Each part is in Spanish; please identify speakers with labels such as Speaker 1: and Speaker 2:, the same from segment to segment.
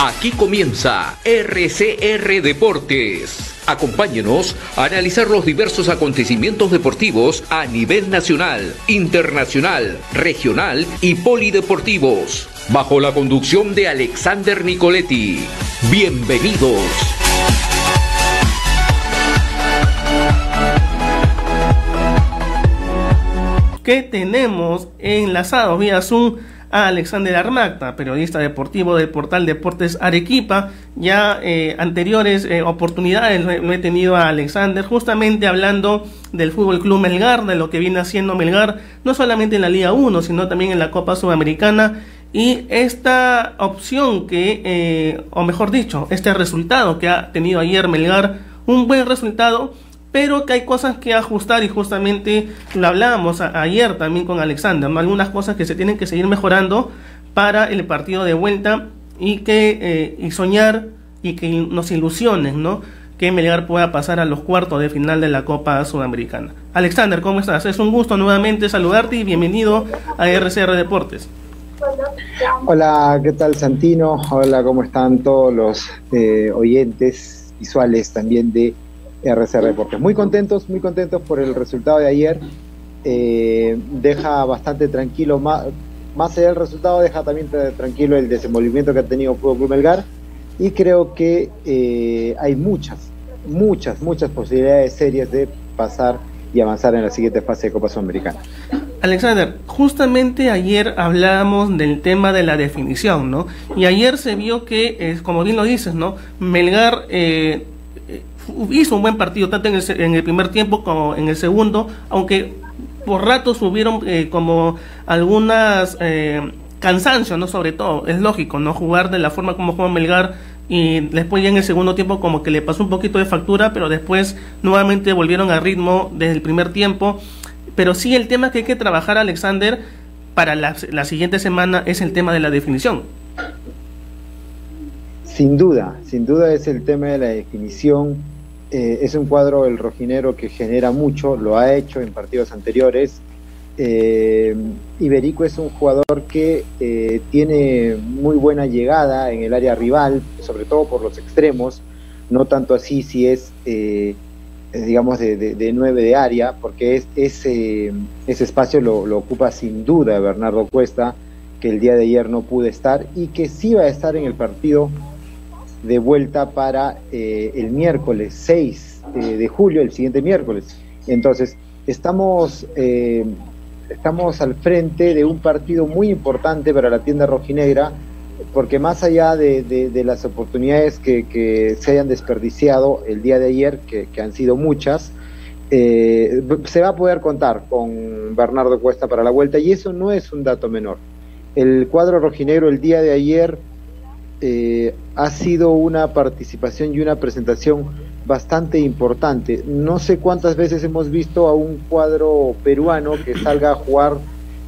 Speaker 1: Aquí comienza RCR Deportes. Acompáñenos a analizar los diversos acontecimientos deportivos a nivel nacional, internacional, regional y polideportivos, bajo la conducción de Alexander Nicoletti. Bienvenidos.
Speaker 2: ¿Qué tenemos enlazado vía Zoom? A Alexander Armacta, periodista deportivo del portal Deportes Arequipa. Ya eh, anteriores eh, oportunidades lo he tenido a Alexander justamente hablando del Fútbol Club Melgar, de lo que viene haciendo Melgar, no solamente en la Liga 1, sino también en la Copa Sudamericana. Y esta opción que, eh, o mejor dicho, este resultado que ha tenido ayer Melgar, un buen resultado pero que hay cosas que ajustar y justamente lo hablábamos ayer también con Alexander, algunas cosas que se tienen que seguir mejorando para el partido de vuelta y que eh, y soñar y que nos ilusionen, ¿no? Que Melgar pueda pasar a los cuartos de final de la Copa Sudamericana. Alexander, ¿cómo estás? Es un gusto nuevamente saludarte y bienvenido a RCR Deportes.
Speaker 3: Hola, ¿qué tal Santino? Hola, ¿cómo están todos los eh, oyentes visuales también de RC Deportes. Muy contentos, muy contentos por el resultado de ayer. Eh, deja bastante tranquilo, más, más allá del resultado, deja también tranquilo el desenvolvimiento que ha tenido Fútbol Club Melgar. Y creo que eh, hay muchas, muchas, muchas posibilidades serias de pasar y avanzar en la siguiente fase de Copa Sudamericana.
Speaker 2: Alexander, justamente ayer hablábamos del tema de la definición, ¿no? Y ayer se vio que, eh, como bien lo dices, ¿no? Melgar hizo un buen partido, tanto en el, primer tiempo como en el segundo, aunque por ratos hubieron eh, como algunas eh, cansancios, ¿no? Sobre todo, es lógico, ¿no? Jugar de la forma como juega Melgar y después ya en el segundo tiempo como que le pasó un poquito de factura, pero después nuevamente volvieron al ritmo desde el primer tiempo. Pero sí el tema que hay que trabajar, Alexander, para la siguiente semana es el tema de la definición.
Speaker 3: Sin duda, sin duda es el tema de la definición eh, es un cuadro el rojinero que genera mucho, lo ha hecho en partidos anteriores. Eh, Iberico es un jugador que eh, tiene muy buena llegada en el área rival, sobre todo por los extremos, no tanto así si es, digamos, de, de, nueve de área, porque es, ese, ese espacio lo, lo, ocupa sin duda Bernardo Cuesta, que el día de ayer no pudo estar y que sí va a estar en el partido de vuelta para eh, el miércoles 6 eh, de julio, el siguiente miércoles. Entonces, estamos, eh, estamos al frente de un partido muy importante para la tienda rojinegra, porque más allá de, las oportunidades que, se hayan desperdiciado el día de ayer, que, han sido muchas, se va a poder contar con Bernardo Cuesta para la vuelta y eso no es un dato menor. El cuadro rojinegro el día de ayer eh, ha sido una participación y una presentación bastante importante. No sé cuántas veces hemos visto a un cuadro peruano que salga a jugar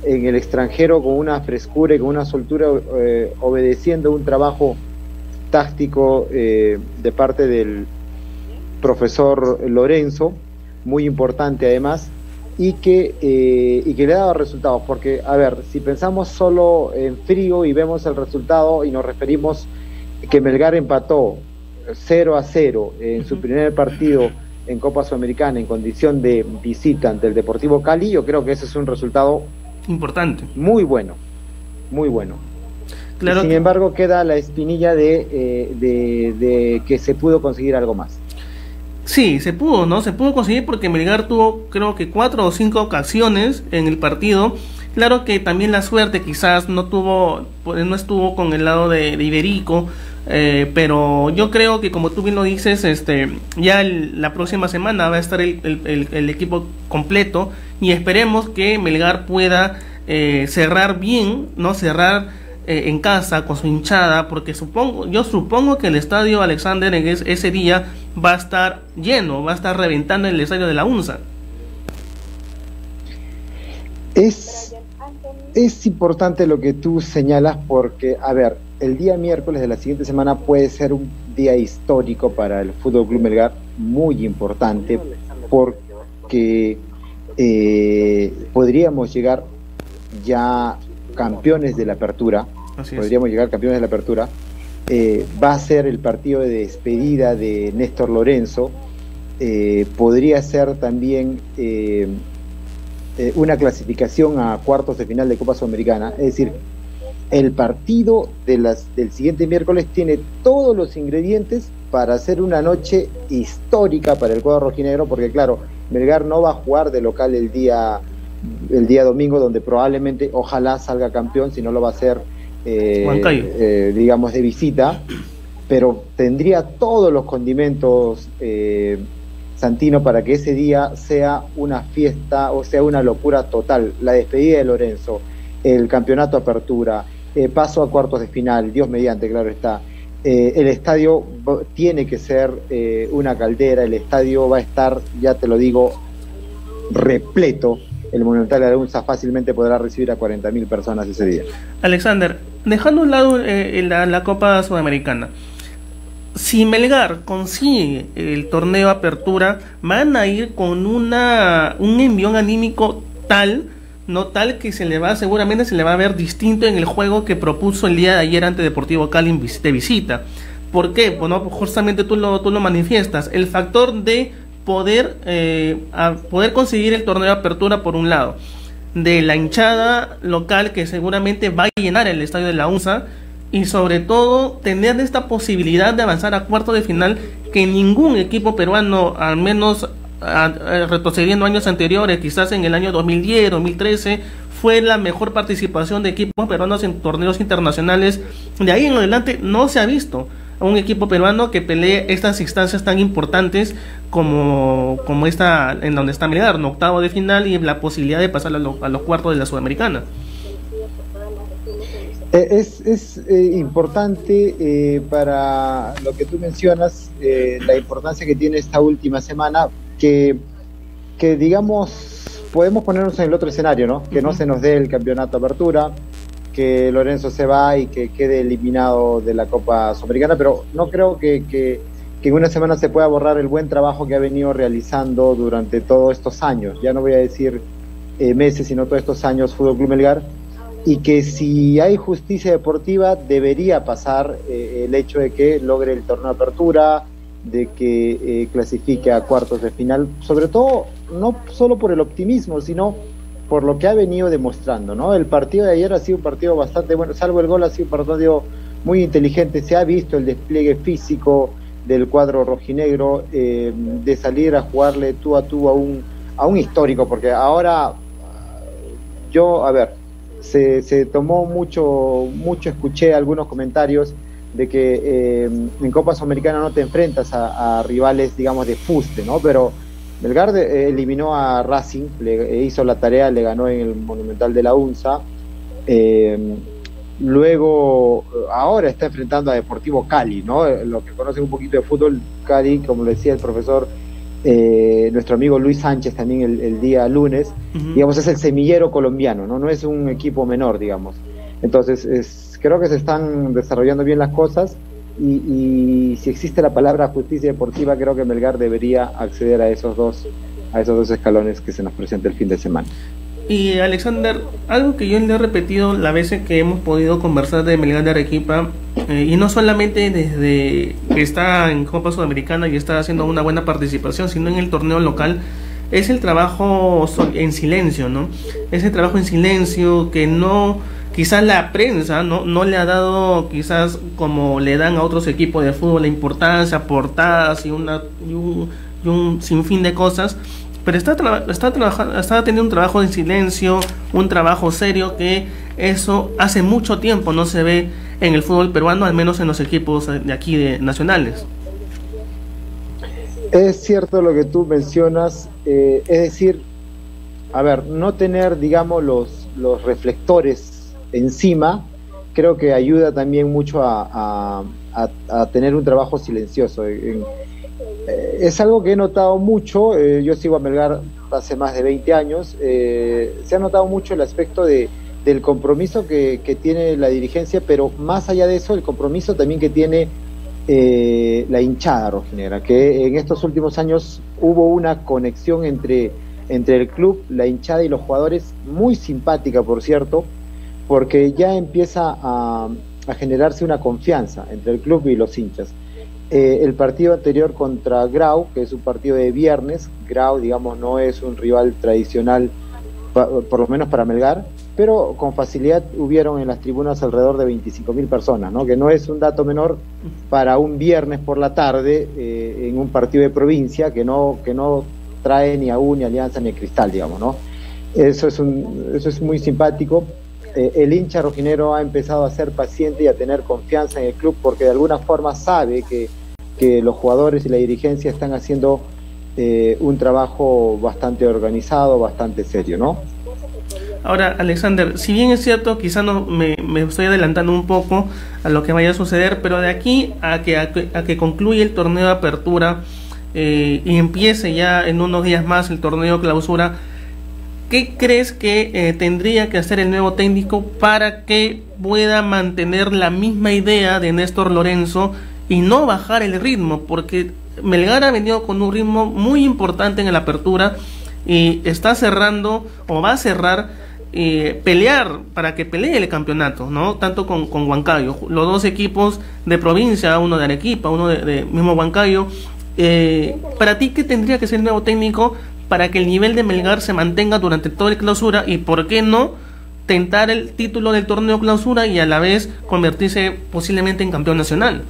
Speaker 3: en el extranjero con una frescura y con una soltura, eh, obedeciendo un trabajo táctico eh, de parte del profesor Lorenzo, muy importante además, y que, eh, y que le ha dado resultados. Porque, a ver, si pensamos solo en frío y vemos el resultado y nos referimos que Melgar empató 0 a 0 en su primer partido en Copa Sudamericana en condición de visita ante el Deportivo Cali, yo creo que ese es un resultado
Speaker 2: importante.
Speaker 3: Muy bueno, muy bueno. Claro sin embargo, queda la espinilla de, eh, de, de que se pudo conseguir algo más.
Speaker 2: Sí, se pudo, ¿no? Se pudo conseguir porque Melgar tuvo creo que cuatro o cinco ocasiones en el partido. Claro que también la suerte quizás no tuvo, pues, no estuvo con el lado de, Iberico, eh, pero yo creo que como tú bien lo dices, este, ya la próxima semana va a estar el, equipo completo y esperemos que Melgar pueda eh, cerrar bien, no cerrar eh, en casa con su hinchada, porque supongo, yo supongo que el estadio Alexander en ese día va a estar lleno, va a estar reventando el estadio de la UNSA.
Speaker 3: Es, es importante lo que tú señalas porque, a ver, el día miércoles de la siguiente semana puede ser un día histórico para el Fútbol Club Melgar, muy importante, porque eh, podríamos llegar ya campeones de la apertura, podríamos llegar campeones de la apertura, eh, va a ser el partido de despedida de Néstor Lorenzo, eh, podría ser también eh, una clasificación a cuartos de final de Copa Sudamericana. Es decir, el partido de las, del siguiente miércoles tiene todos los ingredientes para hacer una noche histórica para el cuadro rojinegro, porque claro, Melgar no va a jugar de local el día, el día domingo, donde probablemente, ojalá salga campeón, si no lo va a hacer, eh, eh, digamos, de visita, pero tendría todos los condimentos eh, Santino para que ese día sea una fiesta o sea una locura total. La despedida de Lorenzo, el campeonato apertura, paso a cuartos de final, Dios mediante, claro está. el estadio tiene que ser una caldera, el estadio va a estar, ya te lo digo, repleto el Monumental de la fácilmente podrá recibir a 40.000 personas ese día.
Speaker 2: Alexander, dejando a un lado eh, la, Copa Sudamericana, si Melgar consigue el torneo Apertura, van a ir con una un envión anímico tal, no tal que se le va, seguramente se le va a ver distinto en el juego que propuso el día de ayer ante Deportivo Cali de visita. ¿Por qué? Bueno, justamente tú lo, tú lo manifiestas. El factor de poder, eh, poder conseguir el torneo de apertura por un lado, de la hinchada local que seguramente va a llenar el estadio de la UNSA y sobre todo tener esta posibilidad de avanzar a cuarto de final que ningún equipo peruano, al menos retrocediendo años anteriores, quizás en el año 2010, 2013, fue la mejor participación de equipos peruanos en torneos internacionales. De ahí en adelante no se ha visto a un equipo peruano que pelee estas instancias tan importantes como, como esta en donde está Melgar, un octavo de final y la posibilidad de pasar a, los cuartos de la Sudamericana.
Speaker 3: Eh, es, es eh, importante eh, para lo que tú mencionas, la importancia que tiene esta última semana, que, que digamos, podemos ponernos en el otro escenario, ¿no? Que no se nos dé el campeonato apertura, que Lorenzo se va y que quede eliminado de la Copa Sudamericana, pero no creo que, que, en una semana se pueda borrar el buen trabajo que ha venido realizando durante todos estos años. Ya no voy a decir eh, meses, sino todos estos años Fútbol Club Melgar. Y que si hay justicia deportiva, debería pasar eh, el hecho de que logre el torneo de apertura, de que eh, clasifique a cuartos de final, sobre todo no solo por el optimismo, sino por lo que ha venido demostrando, ¿no? El partido de ayer ha sido un partido bastante bueno, salvo el gol, ha sido un partido muy inteligente, se ha visto el despliegue físico del cuadro rojinegro, eh, de salir a jugarle tú a tú a un, a un histórico, porque ahora yo, a ver, se, se tomó mucho, mucho, escuché algunos comentarios de que eh, en Copa Sudamericana no te enfrentas a, rivales, digamos, de fuste, ¿no? Pero Belgar eh, eliminó a Racing, le eh, hizo la tarea, le ganó en el Monumental de la UNSA. Eh, luego, ahora está enfrentando a Deportivo Cali, ¿no? Lo que conocen un poquito de fútbol, Cali, como le decía el profesor, nuestro amigo Luis Sánchez también el, día lunes, digamos, es el semillero colombiano, ¿no? No es un equipo menor, digamos. Entonces, creo que se están desarrollando bien las cosas y, si existe la palabra justicia deportiva, creo que Melgar debería acceder a esos dos, a esos dos escalones que se nos presenta el fin de semana.
Speaker 2: Y Alexander, algo que yo le he repetido la veces que hemos podido conversar de Melgar de Arequipa, eh, y no solamente desde que está en Copa Sudamericana y está haciendo una buena participación, sino en el torneo local, es el trabajo en silencio, ¿no? Ese trabajo en silencio que no quizás la prensa no, no le ha dado, quizás como le dan a otros equipos de fútbol, la importancia, portadas y, una, y, un, sinfín de cosas, pero está, está, trabajando, está teniendo un trabajo en silencio, un trabajo serio que eso hace mucho tiempo no se ve en el fútbol peruano, al menos en los equipos de aquí de nacionales.
Speaker 3: Es cierto lo que tú mencionas, eh, es decir, a ver, no tener, digamos, los, los reflectores encima, creo que ayuda también mucho a, tener un trabajo silencioso. Eh, es algo que he notado mucho, eh, yo sigo a Melgar hace más de 20 años, eh, se ha notado mucho el aspecto de, del compromiso que, tiene la dirigencia, pero más allá de eso, el compromiso también que tiene la hinchada rojinera, que en estos últimos años hubo una conexión entre, entre el club, la hinchada y los jugadores, muy simpática, por cierto, porque ya empieza a, generarse una confianza entre el club y los hinchas. Eh, el partido anterior contra Grau, que es un partido de viernes, Grau, digamos, no es un rival tradicional, por lo menos para Melgar, pero con facilidad hubieron en las tribunas alrededor de 25 mil personas, ¿no? que no es un dato menor para un viernes por la tarde eh, en un partido de provincia que no, que no trae ni a ni Alianza, ni a Cristal, digamos. ¿no? Eso, es un, eso es muy simpático. Eh, el hincha rojinero ha empezado a ser paciente y a tener confianza en el club porque de alguna forma sabe que que los jugadores y la dirigencia están haciendo eh, un trabajo bastante organizado, bastante serio, ¿no?
Speaker 2: Ahora, Alexander, si bien es cierto, quizás no me, estoy adelantando un poco a lo que vaya a suceder, pero de aquí a que, a que, concluya el torneo de apertura eh, y empiece ya en unos días más el torneo de clausura, ¿qué crees que eh, tendría que hacer el nuevo técnico para que pueda mantener la misma idea de Néstor Lorenzo y no bajar el ritmo, porque Melgar ha venido con un ritmo muy importante en la apertura y está cerrando o va a cerrar eh, pelear para que pelee el campeonato, ¿no? Tanto con, con Huancayo, los dos equipos de provincia, uno de Arequipa, uno de, mismo Huancayo. Eh, para ti, ¿qué tendría que ser el nuevo técnico para que el nivel de Melgar se mantenga durante toda la clausura y por qué no tentar el título del torneo clausura y a la vez convertirse posiblemente en campeón nacional?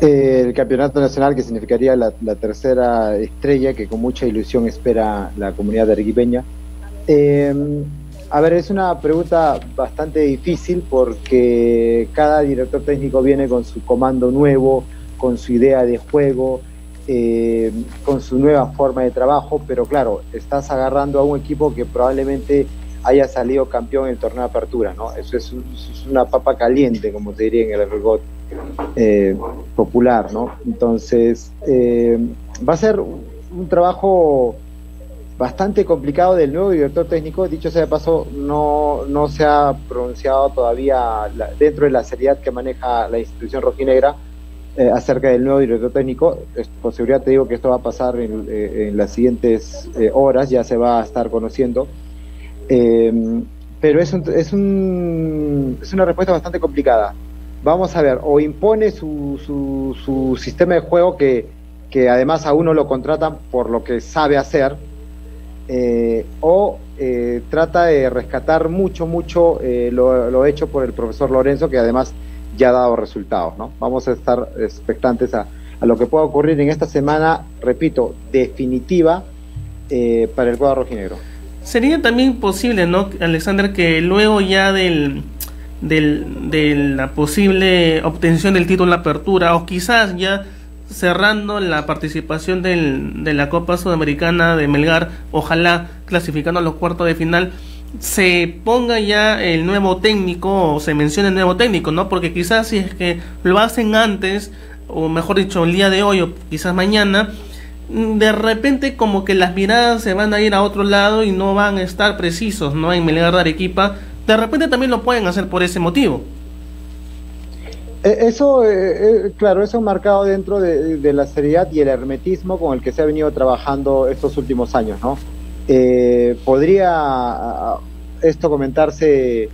Speaker 3: el campeonato nacional que significaría la, tercera estrella que con mucha ilusión espera la comunidad arequipeña. Eh, a ver, es una pregunta bastante difícil porque cada director técnico viene con su comando nuevo, con su idea de juego, eh, con su nueva forma de trabajo, pero claro, estás agarrando a un equipo que probablemente haya salido campeón en el torneo de apertura, ¿no? Eso es, una papa caliente, como te diría en el argot eh, popular, ¿no? Entonces, eh, va a ser un trabajo bastante complicado del nuevo director técnico. Dicho sea de paso, no, no se ha pronunciado todavía dentro de la seriedad que maneja la institución rojinegra eh, acerca del nuevo director técnico. Por seguridad te digo que esto va a pasar en, en las siguientes horas, ya se va a estar conociendo. Eh, pero es, un, es, un, es una respuesta bastante complicada. Vamos a ver, o impone su, su, sistema de juego que, que, además a uno lo contratan por lo que sabe hacer, eh, o eh, trata de rescatar mucho, mucho lo, lo, hecho por el profesor Lorenzo, que además ya ha dado resultados. ¿no? Vamos a estar expectantes a, lo que pueda ocurrir en esta semana, repito, definitiva para el cuadro rojinegro.
Speaker 2: Sería también posible, ¿no, Alexander, que luego ya del, del, de la posible obtención del título de apertura, o quizás ya cerrando la participación del, de la Copa Sudamericana de Melgar, ojalá clasificando a los cuartos de final, se ponga ya el nuevo técnico o se mencione el nuevo técnico, ¿no? Porque quizás si es que lo hacen antes, o mejor dicho, el día de hoy o quizás mañana, de repente como que las miradas se van a ir a otro lado y no van a estar precisos, ¿no? En Melgar de Arequipa, de repente también lo pueden hacer por ese motivo.
Speaker 3: Eh, eso, eh, eh, claro, eso marcado dentro de, la seriedad y el hermetismo con el que se ha venido trabajando estos últimos años, ¿no? Podría esto comentarse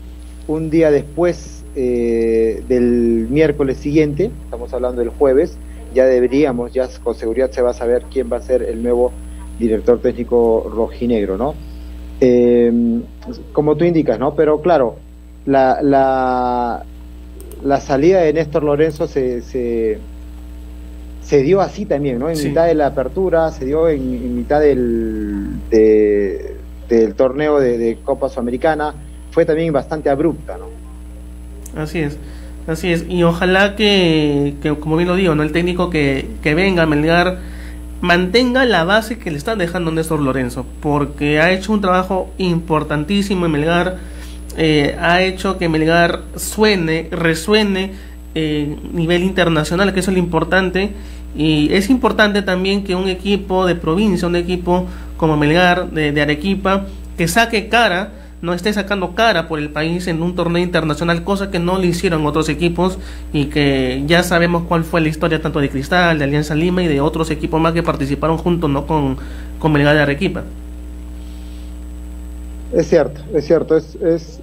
Speaker 3: un día después del miércoles siguiente, estamos hablando del jueves, ya deberíamos, ya con seguridad se va a saber quién va a ser el nuevo director técnico rojinegro, ¿no? Eh, como tú indicas, ¿no? Pero claro, la, la, la salida de Néstor Lorenzo se, se, dio así también, ¿no? En mitad de la apertura, se dio en, mitad del, del torneo de, de Copa Sudamericana, fue también bastante abrupta, ¿no?
Speaker 2: Así es. Así es, y ojalá que, como bien lo digo, ¿no? el técnico que, que venga a Melgar mantenga la base que le está dejando Néstor Lorenzo, porque ha hecho un trabajo importantísimo en Melgar, eh, ha hecho que Melgar suene, resuene eh, nivel internacional, que eso es lo importante, y es importante también que un equipo de provincia, un equipo como Melgar, de, Arequipa, que saque cara no esté sacando cara por el país en un torneo internacional, cosa que no le hicieron otros equipos y que ya sabemos cuál fue la historia tanto de Cristal, de Alianza Lima y de otros equipos más que participaron juntos ¿no? con, con Melgar de Arequipa.
Speaker 3: Es cierto, es cierto, es, es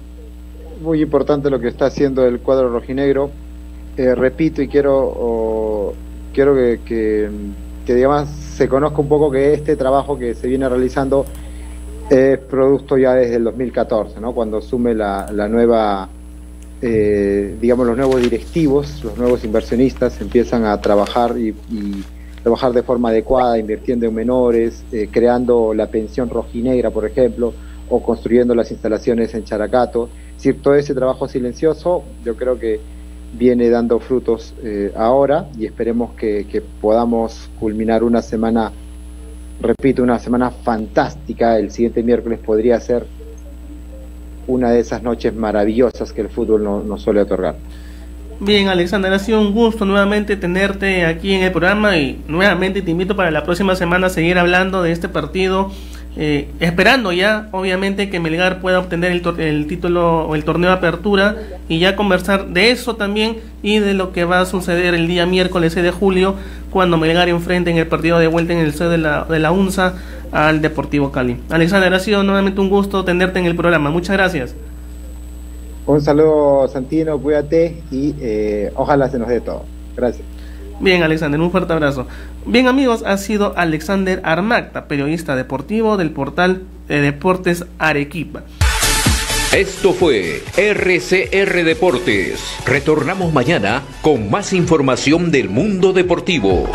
Speaker 3: muy importante lo que está haciendo el cuadro rojinegro. Eh, repito y quiero, quiero que, que, digamos, se conozca un poco que este trabajo que se viene realizando es producto ya desde el 2014, ¿no? cuando asume la, la nueva, eh, digamos, los nuevos directivos, los nuevos inversionistas empiezan a trabajar y, y trabajar de forma adecuada, invirtiendo en menores, eh, creando la pensión rojinegra, por ejemplo, o construyendo las instalaciones en Characato. Es todo ese trabajo silencioso yo creo que viene dando frutos eh, ahora y esperemos que, podamos culminar una semana, repito, una semana fantástica. El siguiente miércoles podría ser una de esas noches maravillosas que el fútbol no, nos suele otorgar.
Speaker 2: Bien, Alexander, ha sido un gusto nuevamente tenerte aquí en el programa y nuevamente te invito para la próxima semana a seguir hablando de este partido eh, esperando ya, obviamente, que Melgar pueda obtener el, título o el torneo de apertura y ya conversar de eso también y de lo que va a suceder el día miércoles 6 de julio cuando Melgar enfrente en el partido de vuelta en el sede de la, de la UNSA al Deportivo Cali. Alexander, ha sido nuevamente un gusto tenerte en el programa. Muchas gracias.
Speaker 3: Un saludo, Santino, cuídate y eh, ojalá se nos dé todo. Gracias.
Speaker 2: Bien, Alexander, un fuerte abrazo. Bien, amigos, ha sido Alexander Armacta, periodista deportivo del portal de Deportes Arequipa.
Speaker 1: Esto fue RCR Deportes. Retornamos mañana con más información del mundo deportivo.